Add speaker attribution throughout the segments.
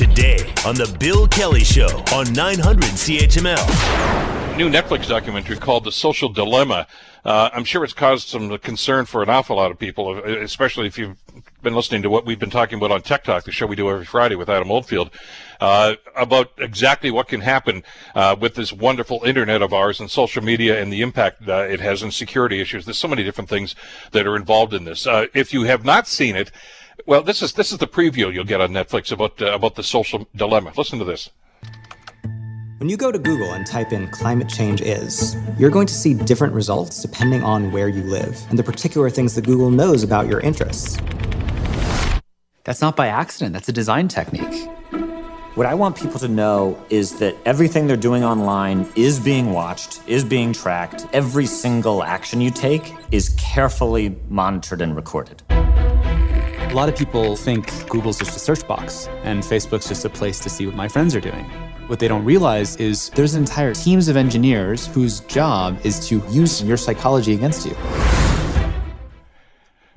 Speaker 1: today on The Bill Kelly Show on 900 CHML.
Speaker 2: New Netflix documentary called The Social Dilemma. Uh, I'm sure it's caused some concern for an awful lot of people, especially if you've been listening to what we've been talking about on Tech Talk, the show we do every Friday with Adam Oldfield, uh, about exactly what can happen uh, with this wonderful internet of ours and social media and the impact uh, it has on security issues. There's so many different things that are involved in this. Uh, if you have not seen it, well, this is this is the preview you'll get on Netflix about uh, about the social dilemma. Listen to this.
Speaker 3: When you go to Google and type in climate change is, you're going to see different results depending on where you live and the particular things that Google knows about your interests.
Speaker 4: That's not by accident, that's a design technique.
Speaker 5: What I want people to know is that everything they're doing online is being watched, is being tracked. Every single action you take is carefully monitored and recorded.
Speaker 4: A lot of people think Google's just a search box and Facebook's just a place to see what my friends are doing. What they don't realize is there's entire teams of engineers whose job is to use your psychology against you.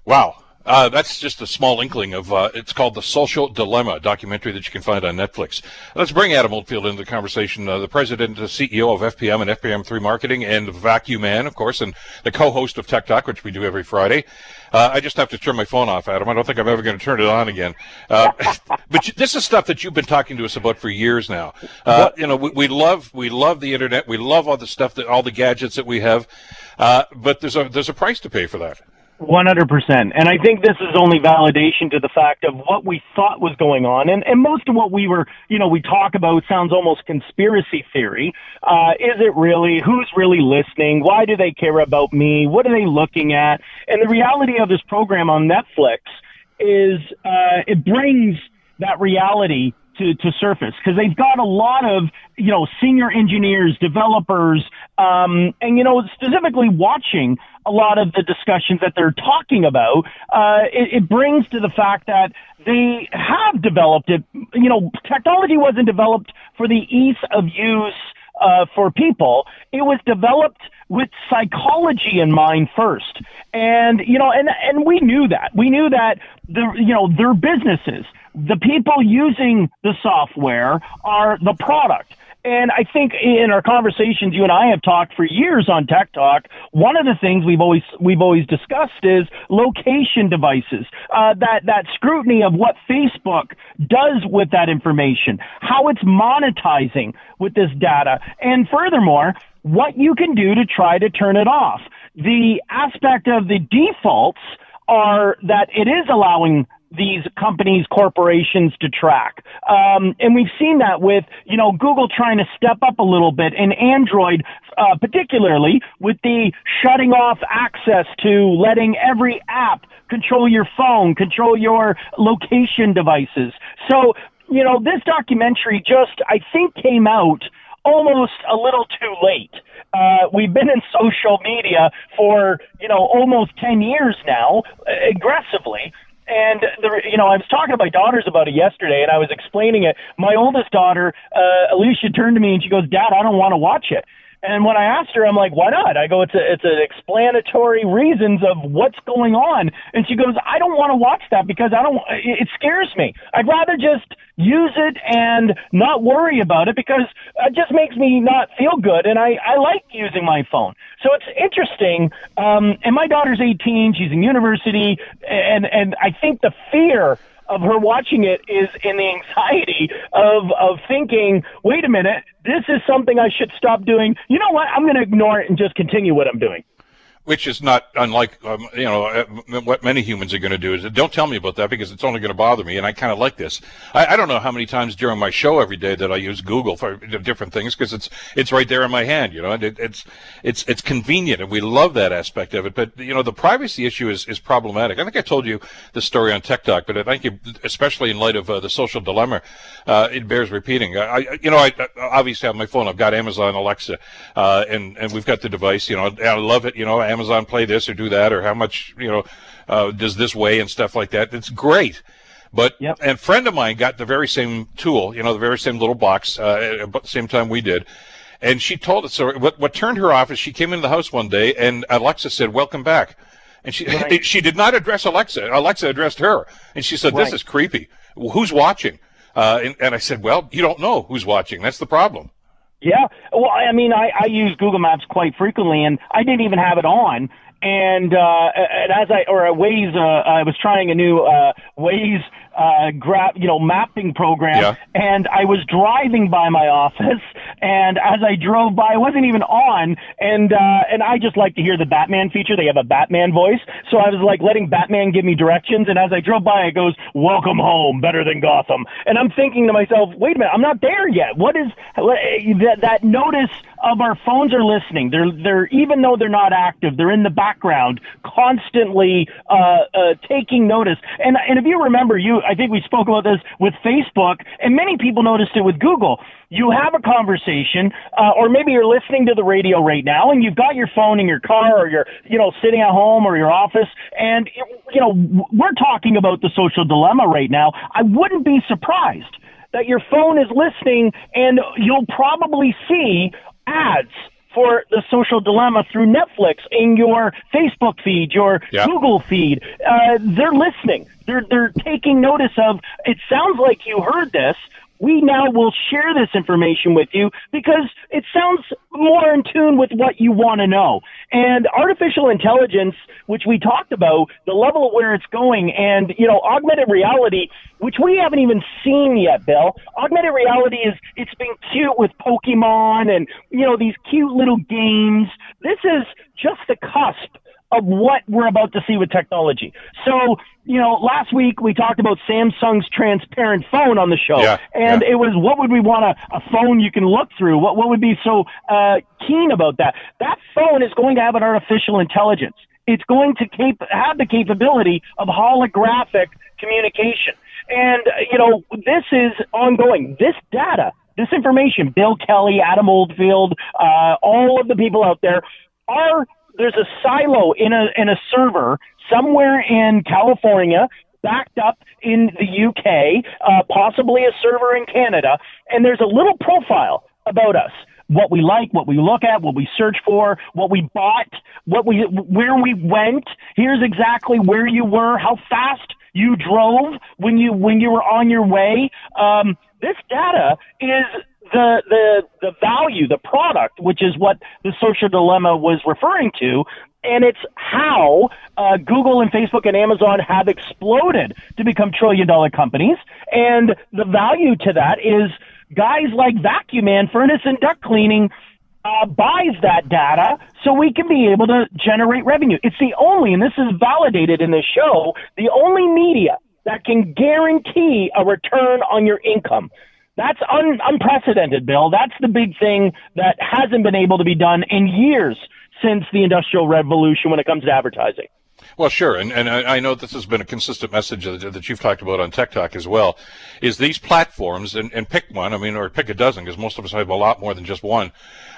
Speaker 2: Wow. Uh, that's just a small inkling of uh, it's called the social dilemma documentary that you can find on netflix. Let's bring adam oldfield into the conversation uh, the president and ceo of fpm and fpm3 marketing and vacuum man of course and the co-host of tech talk which we do every friday. Uh, i just have to turn my phone off adam. I don't think i'm ever going to turn it on again. Uh, but this is stuff that you've been talking to us about for years now. Uh, you know we, we, love we love the internet. We love all the stuff that all the gadgets that we have. But there's a there's a price to pay for that
Speaker 6: 100%. And I think this is only validation to the fact of what we thought was going on. And, and most of what we were, you know, we talk about sounds almost conspiracy theory. Uh, is it really? Who's really listening? Why do they care about me? What are they looking at? And the reality of this program on Netflix is, uh, it brings that reality to, to surface because they've got a lot of you know senior engineers, developers, um, and you know specifically watching a lot of the discussions that they're talking about. Uh, it, it brings to the fact that they have developed it. You know, technology wasn't developed for the ease of use uh, for people. It was developed with psychology in mind first. And, you know, and, and we knew that. We knew that the, you know, their businesses, the people using the software are the product. And I think in our conversations, you and I have talked for years on Tech Talk. One of the things we've always we've always discussed is location devices. Uh, that that scrutiny of what Facebook does with that information, how it's monetizing with this data, and furthermore, what you can do to try to turn it off. The aspect of the defaults are that it is allowing these companies, corporations to track. Um, and we've seen that with, you know, Google trying to step up a little bit and Android, uh, particularly with the shutting off access to letting every app control your phone, control your location devices. So, you know, this documentary just, I think came out almost a little too late. Uh, we've been in social media for, you know, almost 10 years now, aggressively. And the, you know, I was talking to my daughters about it yesterday, and I was explaining it. My oldest daughter, uh, Alicia, turned to me and she goes, "Dad, I don't want to watch it." And when I asked her, I'm like, why not? I go, it's a, it's an explanatory reasons of what's going on. And she goes, I don't want to watch that because I don't, it, it scares me. I'd rather just use it and not worry about it because it just makes me not feel good. And I, I like using my phone. So it's interesting. Um, and my daughter's 18. She's in university. And, and I think the fear of her watching it is in the anxiety of of thinking, wait a minute, this is something I should stop doing. You know what? I'm going to ignore it and just continue what I'm doing
Speaker 2: which is not unlike um, you know uh, what many humans are going to do. Is don't tell me about that because it's only going to bother me, and I kind of like this. I, I, don't know how many times during my show every day that I use Google for different things because it's it's right there in my hand, you know, and it, it's it's it's convenient, and we love that aspect of it. But you know, the privacy issue is is problematic. I think I told you the story on Tech Talk, but I think you, especially in light of uh, the social dilemma, uh, it bears repeating. I, you know, I, I, obviously have my phone. I've got Amazon Alexa, uh, and and we've got the device. You know, I love it. You know. Amazon play this or do that, or how much you know uh, does this weigh and stuff like that. It's great. But yep. and a friend of mine got the very same tool, you know, the very same little box, uh, about the same time we did. And she told us, so what, what turned her off is she came into the house one day and Alexa said, welcome back. And she, right. she did not address Alexa. Alexa addressed her. And she said, this right. is creepy. Who's watching? Uh, and, and I said, well, you don't know who's watching. That's the problem.
Speaker 6: Yeah. Well, I mean, I, I use Google Maps quite frequently, and I didn't even have it on. And, uh, and as I, or Waze, uh, I was trying a new, uh, Waze uh, grab, you know, mapping program.
Speaker 2: Yeah.
Speaker 6: And I was driving by my office, and as I drove by, I wasn't even on. And uh, and I just like to hear the Batman feature. They have a Batman voice, so I was like letting Batman give me directions. And as I drove by, it goes, "Welcome home, better than Gotham." And I'm thinking to myself, "Wait a minute, I'm not there yet. What is that? That notice of our phones are listening. They're they're even though they're not active, they're in the background, constantly uh, uh, taking notice. And and if you remember, you I think we spoke about this with Facebook, and many people noticed it with Google. You have a conversation, uh, or maybe you're listening to the radio right now, and you've got your phone in your car, or you're you know sitting at home or your office, and you know we're talking about the social dilemma right now. I wouldn't be surprised that your phone is listening, and you'll probably see ads for the social dilemma through Netflix in your Facebook feed, your
Speaker 2: Yeah.
Speaker 6: Google feed. Uh, they're listening. They're they're taking notice of. It sounds like you heard this. We now will share this information with you because it sounds more in tune with what you want to know. And artificial intelligence, which we talked about, the level of where it's going, and you know, augmented reality, which we haven't even seen yet, Bill. Augmented reality is it's been cute with Pokemon and you know these cute little games. This is just the cusp of what we're about to see with technology. So, you know, last week we talked about Samsung's transparent phone on the show,
Speaker 2: Yeah,
Speaker 6: and
Speaker 2: yeah.
Speaker 6: it was what would we want a, a phone you can look through? What what would be so uh, keen about that? That phone is going to have an artificial intelligence. It's going to cap- have the capability of holographic communication, and uh, you know this is ongoing. This data, this information, Bill Kelly, Adam Oldfield, uh, all of the people out there are there's a silo in a in a server somewhere in California backed up in the UK, uh, possibly a server in Canada, and there's a little profile about us. What we like, what we look at, what we search for, what we bought, what we, where we went. Here's exactly where you were, how fast you drove when you when you were on your way. Um, this data is the the the value, the product, which is what the social dilemma was referring to, and it's how uh, Google and Facebook and Amazon have exploded to become trillion dollar companies, and the value to that is guys like Vacuum Man, Furnace and Duct Cleaning. Uh, buys that data so we can be able to generate revenue. It's the only, and this is validated in this show, the only media that can guarantee a return on your income. That's un- unprecedented, Bill. That's the big thing that hasn't been able to be done in years since the Industrial Revolution when it comes to advertising.
Speaker 2: Well, sure, and and I know this has been a consistent message that, that you've talked about on Tech Talk as well. Is these platforms, and, and pick one, I mean, or pick a dozen, because most of us have a lot more than just one.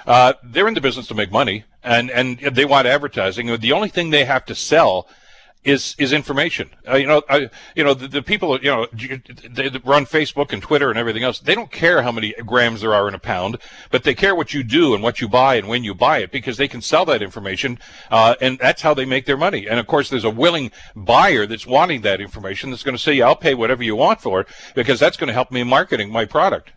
Speaker 2: Uh, they're in the business to make money, and and they want advertising. The only thing they have to sell is is information. Uh, you know, I, you know the, the people you know they run Facebook and Twitter and everything else. They don't care how many grams there are in a pound, but they care what you do and what you buy and when you buy it because they can sell that information, uh, and that's how they make their money. And of course, there's a willing buyer that's wanting that information that's going to say, "I'll pay whatever you want for it because that's going to help me marketing my product."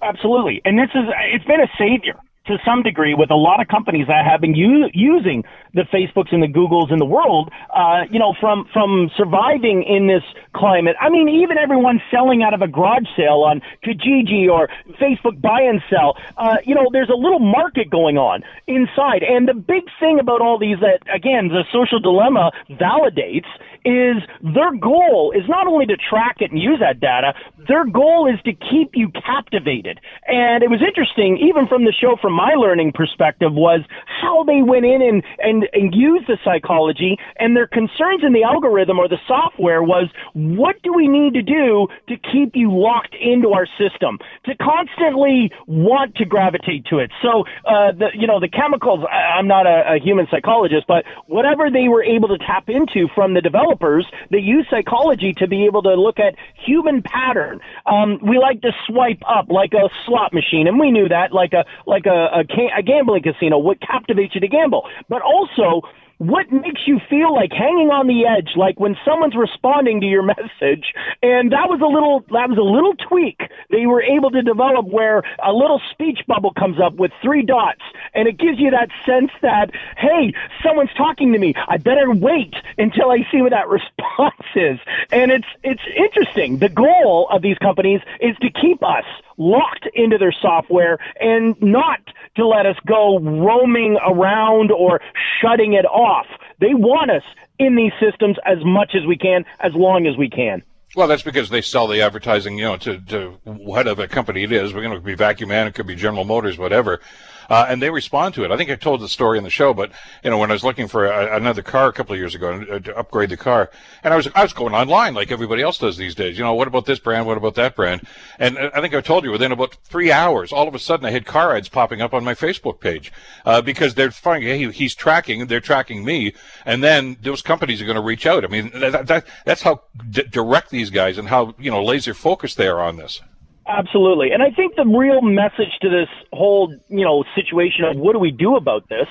Speaker 6: Absolutely. And this is, it's been a savior to some degree with a lot of companies that have been u- using the Facebooks and the Googles in the world, uh, you know, from, from surviving in this climate. I mean, even everyone selling out of a garage sale on Kijiji or Facebook buy and sell, uh, you know, there's a little market going on inside. And the big thing about all these that, again, the social dilemma validates is their goal is not only to track it and use that data, their goal is to keep you captivated. And it was interesting, even from the show, from my learning perspective, was how they went in and, and, and used the psychology and their concerns in the algorithm or the software was what do we need to do to keep you locked into our system, to constantly want to gravitate to it. So, uh, the, you know, the chemicals, I- I'm not a, a human psychologist, but whatever they were able to tap into from the developers, they use psychology to be able to look at human pattern. Um, we like to swipe up like a slot machine, and we knew that, like a like a a, a gambling casino, what captivates you to gamble, but also what makes you feel like hanging on the edge, like when someone's responding to your message? And that was a little, that was a little tweak they were able to develop where a little speech bubble comes up with three dots and it gives you that sense that, hey, someone's talking to me. I better wait until I see what that response is. And it's, it's interesting. The goal of these companies is to keep us locked into their software and not to let us go roaming around or shutting it off. They want us in these systems as much as we can, as long as we can.
Speaker 2: Well, that's because they sell the advertising, you know, to, to whatever company it is. We're going to be Vacuum Man, it could be General Motors, whatever uh, and they respond to it. I think I told the story in the show, but you know, when I was looking for a, another car a couple of years ago uh, to upgrade the car, and I was I was going online like everybody else does these days. You know, what about this brand? What about that brand? And uh, I think I told you within about three hours, all of a sudden I had car ads popping up on my Facebook page uh, because they're finding hey, he's tracking, they're tracking me, and then those companies are going to reach out. I mean, that, that that's how d- direct these guys and how you know laser focused they are on this.
Speaker 6: Absolutely. And I think the real message to this whole, you know, situation of what do we do about this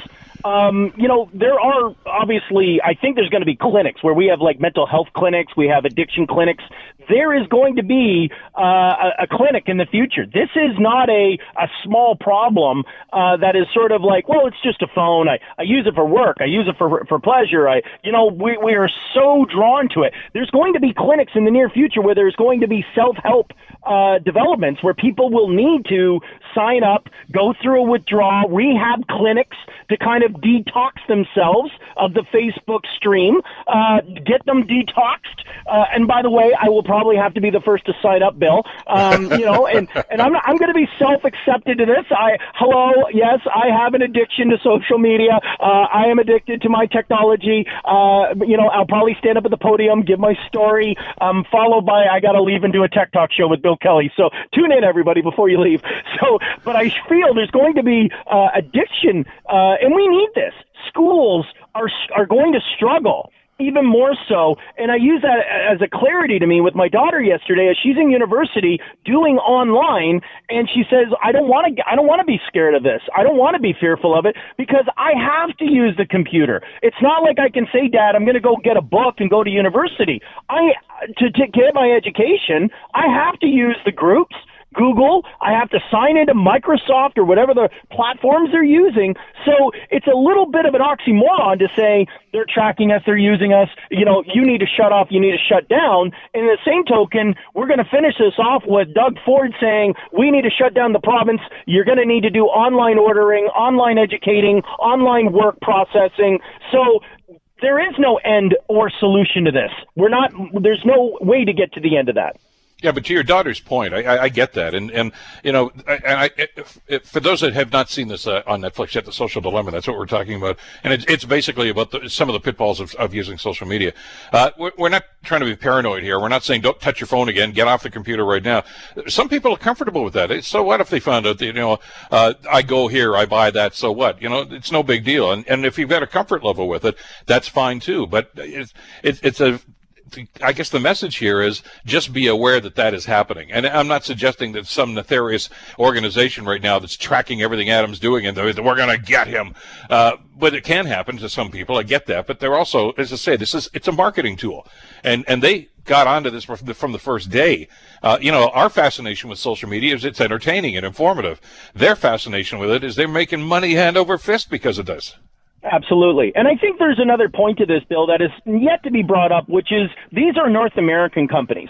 Speaker 6: um, you know, there are obviously, I think there's going to be clinics where we have like mental health clinics, we have addiction clinics. There is going to be uh, a, a clinic in the future. This is not a, a small problem uh, that is sort of like, well, it's just a phone. I, I use it for work. I use it for for pleasure. I, you know, we we are so drawn to it. There's going to be clinics in the near future where there's going to be self help uh, developments where people will need to sign up, go through a withdrawal, rehab clinics to kind of detox themselves of the Facebook stream, uh, get them detoxed. Uh, and by the way, I will probably have to be the first to sign up, Bill. Um, you know, and, and I'm, I'm going to be self-accepted to this. I, hello, yes, I have an addiction to social media. Uh, I am addicted to my technology. Uh, you know, I'll probably stand up at the podium, give my story, um, followed by I got to leave and do a tech talk show with Bill Kelly. So tune in, everybody, before you leave. So, but I feel there's going to be uh, addiction, uh, and we need this. Schools are are going to struggle even more so. And I use that as a clarity to me with my daughter yesterday as she's in university doing online and she says, I don't want to, I don't want to be scared of this. I don't want to be fearful of it because I have to use the computer. It's not like I can say, dad, I'm going to go get a book and go to university. I, to, to get my education, I have to use the groups. Google. I have to sign into Microsoft or whatever the platforms they're using. So it's a little bit of an oxymoron to say they're tracking us, they're using us. You know, you need to shut off, you need to shut down. And in the same token, we're going to finish this off with Doug Ford saying we need to shut down the province. You're going to need to do online ordering, online educating, online work processing. So there is no end or solution to this. We're not, there's no way to get to the end of that.
Speaker 2: Yeah, but to your daughter's point, I, I, I get that, and and you know, and I, if, if, for those that have not seen this uh, on Netflix yet, the Social Dilemma, that's what we're talking about, and it's, it's basically about the, some of the pitfalls of, of using social media. Uh, we're, we're, not trying to be paranoid here. We're not saying don't touch your phone again, get off the computer right now. Some people are comfortable with that. So what if they found out that you know, uh, I go here, I buy that, so what? You know, it's no big deal, and and if you've got a comfort level with it, that's fine too. But it's it's, it's a I guess the message here is just be aware that that is happening. And I'm not suggesting that some nefarious organization right now that's tracking everything Adam's doing and that we're going to get him. Uh, but it can happen to some people. I get that. But they're also, as I say, this is, it's a marketing tool. And, and they got onto this from the, from the first day. Uh, you know, our fascination with social media is it's entertaining and informative. Their fascination with it is they're making money hand over fist because of this.
Speaker 6: Absolutely. And I think there's another point to this bill that is yet to be brought up, which is these are North American companies.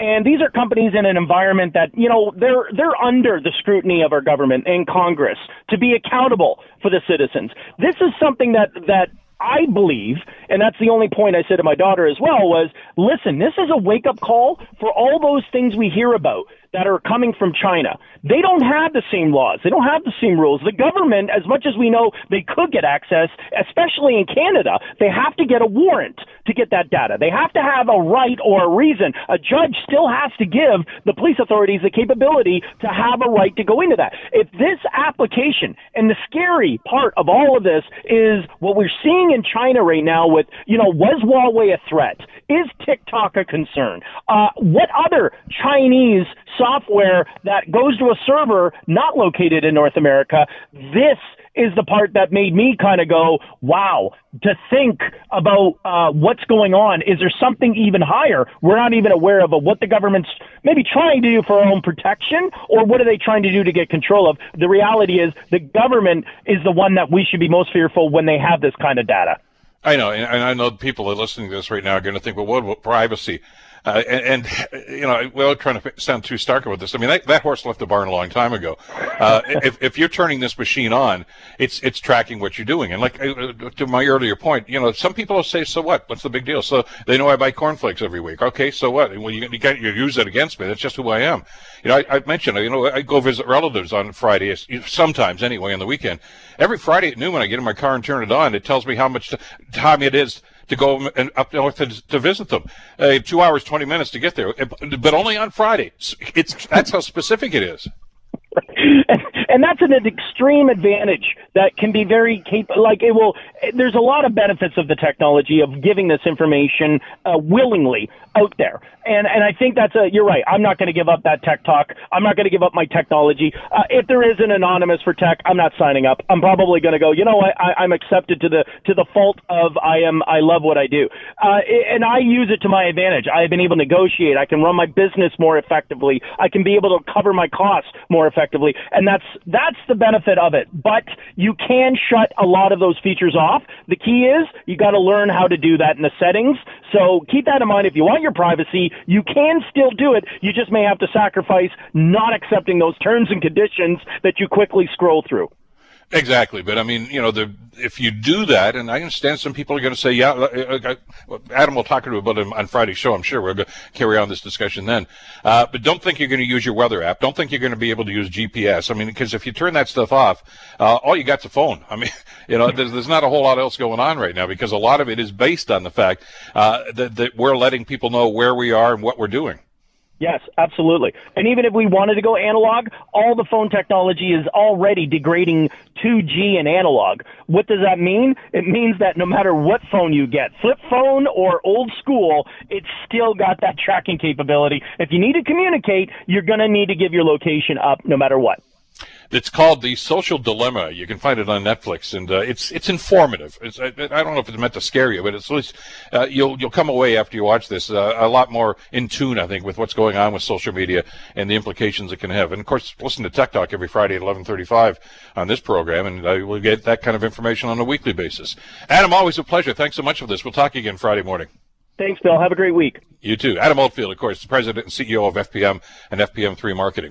Speaker 6: And these are companies in an environment that, you know, they're, they're under the scrutiny of our government and Congress to be accountable for the citizens. This is something that, that I believe, and that's the only point I said to my daughter as well, was listen, this is a wake up call for all those things we hear about that are coming from China. They don't have the same laws. They don't have the same rules. The government, as much as we know they could get access, especially in Canada, they have to get a warrant to get that data. They have to have a right or a reason. A judge still has to give the police authorities the capability to have a right to go into that. If this application, and the scary part of all of this is what we're seeing in China right now with, you know, was Huawei a threat? Is TikTok a concern? Uh, what other Chinese software that goes to a server not located in North America. This is the part that made me kind of go, wow, to think about uh, what's going on. Is there something even higher we're not even aware of, what the government's maybe trying to do for our own protection, or what are they trying to do to get control of? The reality is the government is the one that we should be most fearful when they have this kind of data.
Speaker 2: I know, and I know people that are listening to this right now are going to think, well, what about privacy? Uh, and, and, you know, without trying to sound too stark about this, I mean that, that horse left the barn a long time ago. Uh, if, if you're turning this machine on, it's it's tracking what you're doing. And like uh, to my earlier point, you know, some people will say, "So what? What's the big deal?" So they know I buy cornflakes every week. Okay, so what? Well, you, you can't you use that against me. That's just who I am. You know, I, I mentioned, you know, I go visit relatives on Friday, sometimes anyway, on the weekend. Every Friday at noon, when I get in my car and turn it on, it tells me how much time it is to go and up north to, visit them. Uh, two hours, 20 minutes to get there, but only on Friday. It's, that's how specific it is.
Speaker 6: And, that's an extreme advantage that can be very cap- like it will there's a lot of benefits of the technology of giving this information uh, willingly out there. And and I think that's a you're right I'm not going to give up that tech talk. I'm not going to give up my technology. Uh, if there is an anonymous for tech I'm not signing up. I'm probably going to go you know what? I, I'm accepted to the to the fault of I am I love what I do. Uh, and I use it to my advantage. I have been able to negotiate. I can run my business more effectively. I can be able to cover my costs more effectively and that's that's the benefit of it. But you can shut a lot of those features off. The key is you got to learn how to do that in the settings. So keep that in mind. If you want your privacy, you can still do it. You just may have to sacrifice not accepting those terms and conditions that you quickly scroll through.
Speaker 2: Exactly, but I mean, you know, the if you do that, and I understand some people are going to say, yeah, uh, uh, uh, Adam will talk to you about it on Friday's show. I'm sure we'll carry on this discussion then. Uh, but don't think you're going to use your weather app. Don't think you're going to be able to use GPS. I mean, because if you turn that stuff off, uh, all you got's a phone. I mean, you know, there's, there's, not a whole lot else going on right now because a lot of it is based on the fact uh, that, that we're letting people know where we are and what we're doing.
Speaker 6: Yes, absolutely. And even if we wanted to go analog, all the phone technology is already degrading 2G and analog. What does that mean? It means that no matter what phone you get, flip phone or old school, it's still got that tracking capability. If you need to communicate, you're going to need to give your location up no matter what.
Speaker 2: It's called The Social Dilemma. You can find it on Netflix, and uh, it's it's informative. It's, I, I, don't know if it's meant to scare you, but it's at least uh, you'll you'll come away after you watch this uh, a lot more in tune, I think, with what's going on with social media and the implications it can have. And of course, listen to Tech Talk every Friday at 11:35 on this program, and uh, we'll get that kind of information on a weekly basis. Adam, always a pleasure. Thanks so much for this. We'll talk again Friday morning.
Speaker 6: Thanks, Bill. Have a great week.
Speaker 2: You too. Adam Oldfield, of course, the president and CEO of FPM and FPM3 Marketing.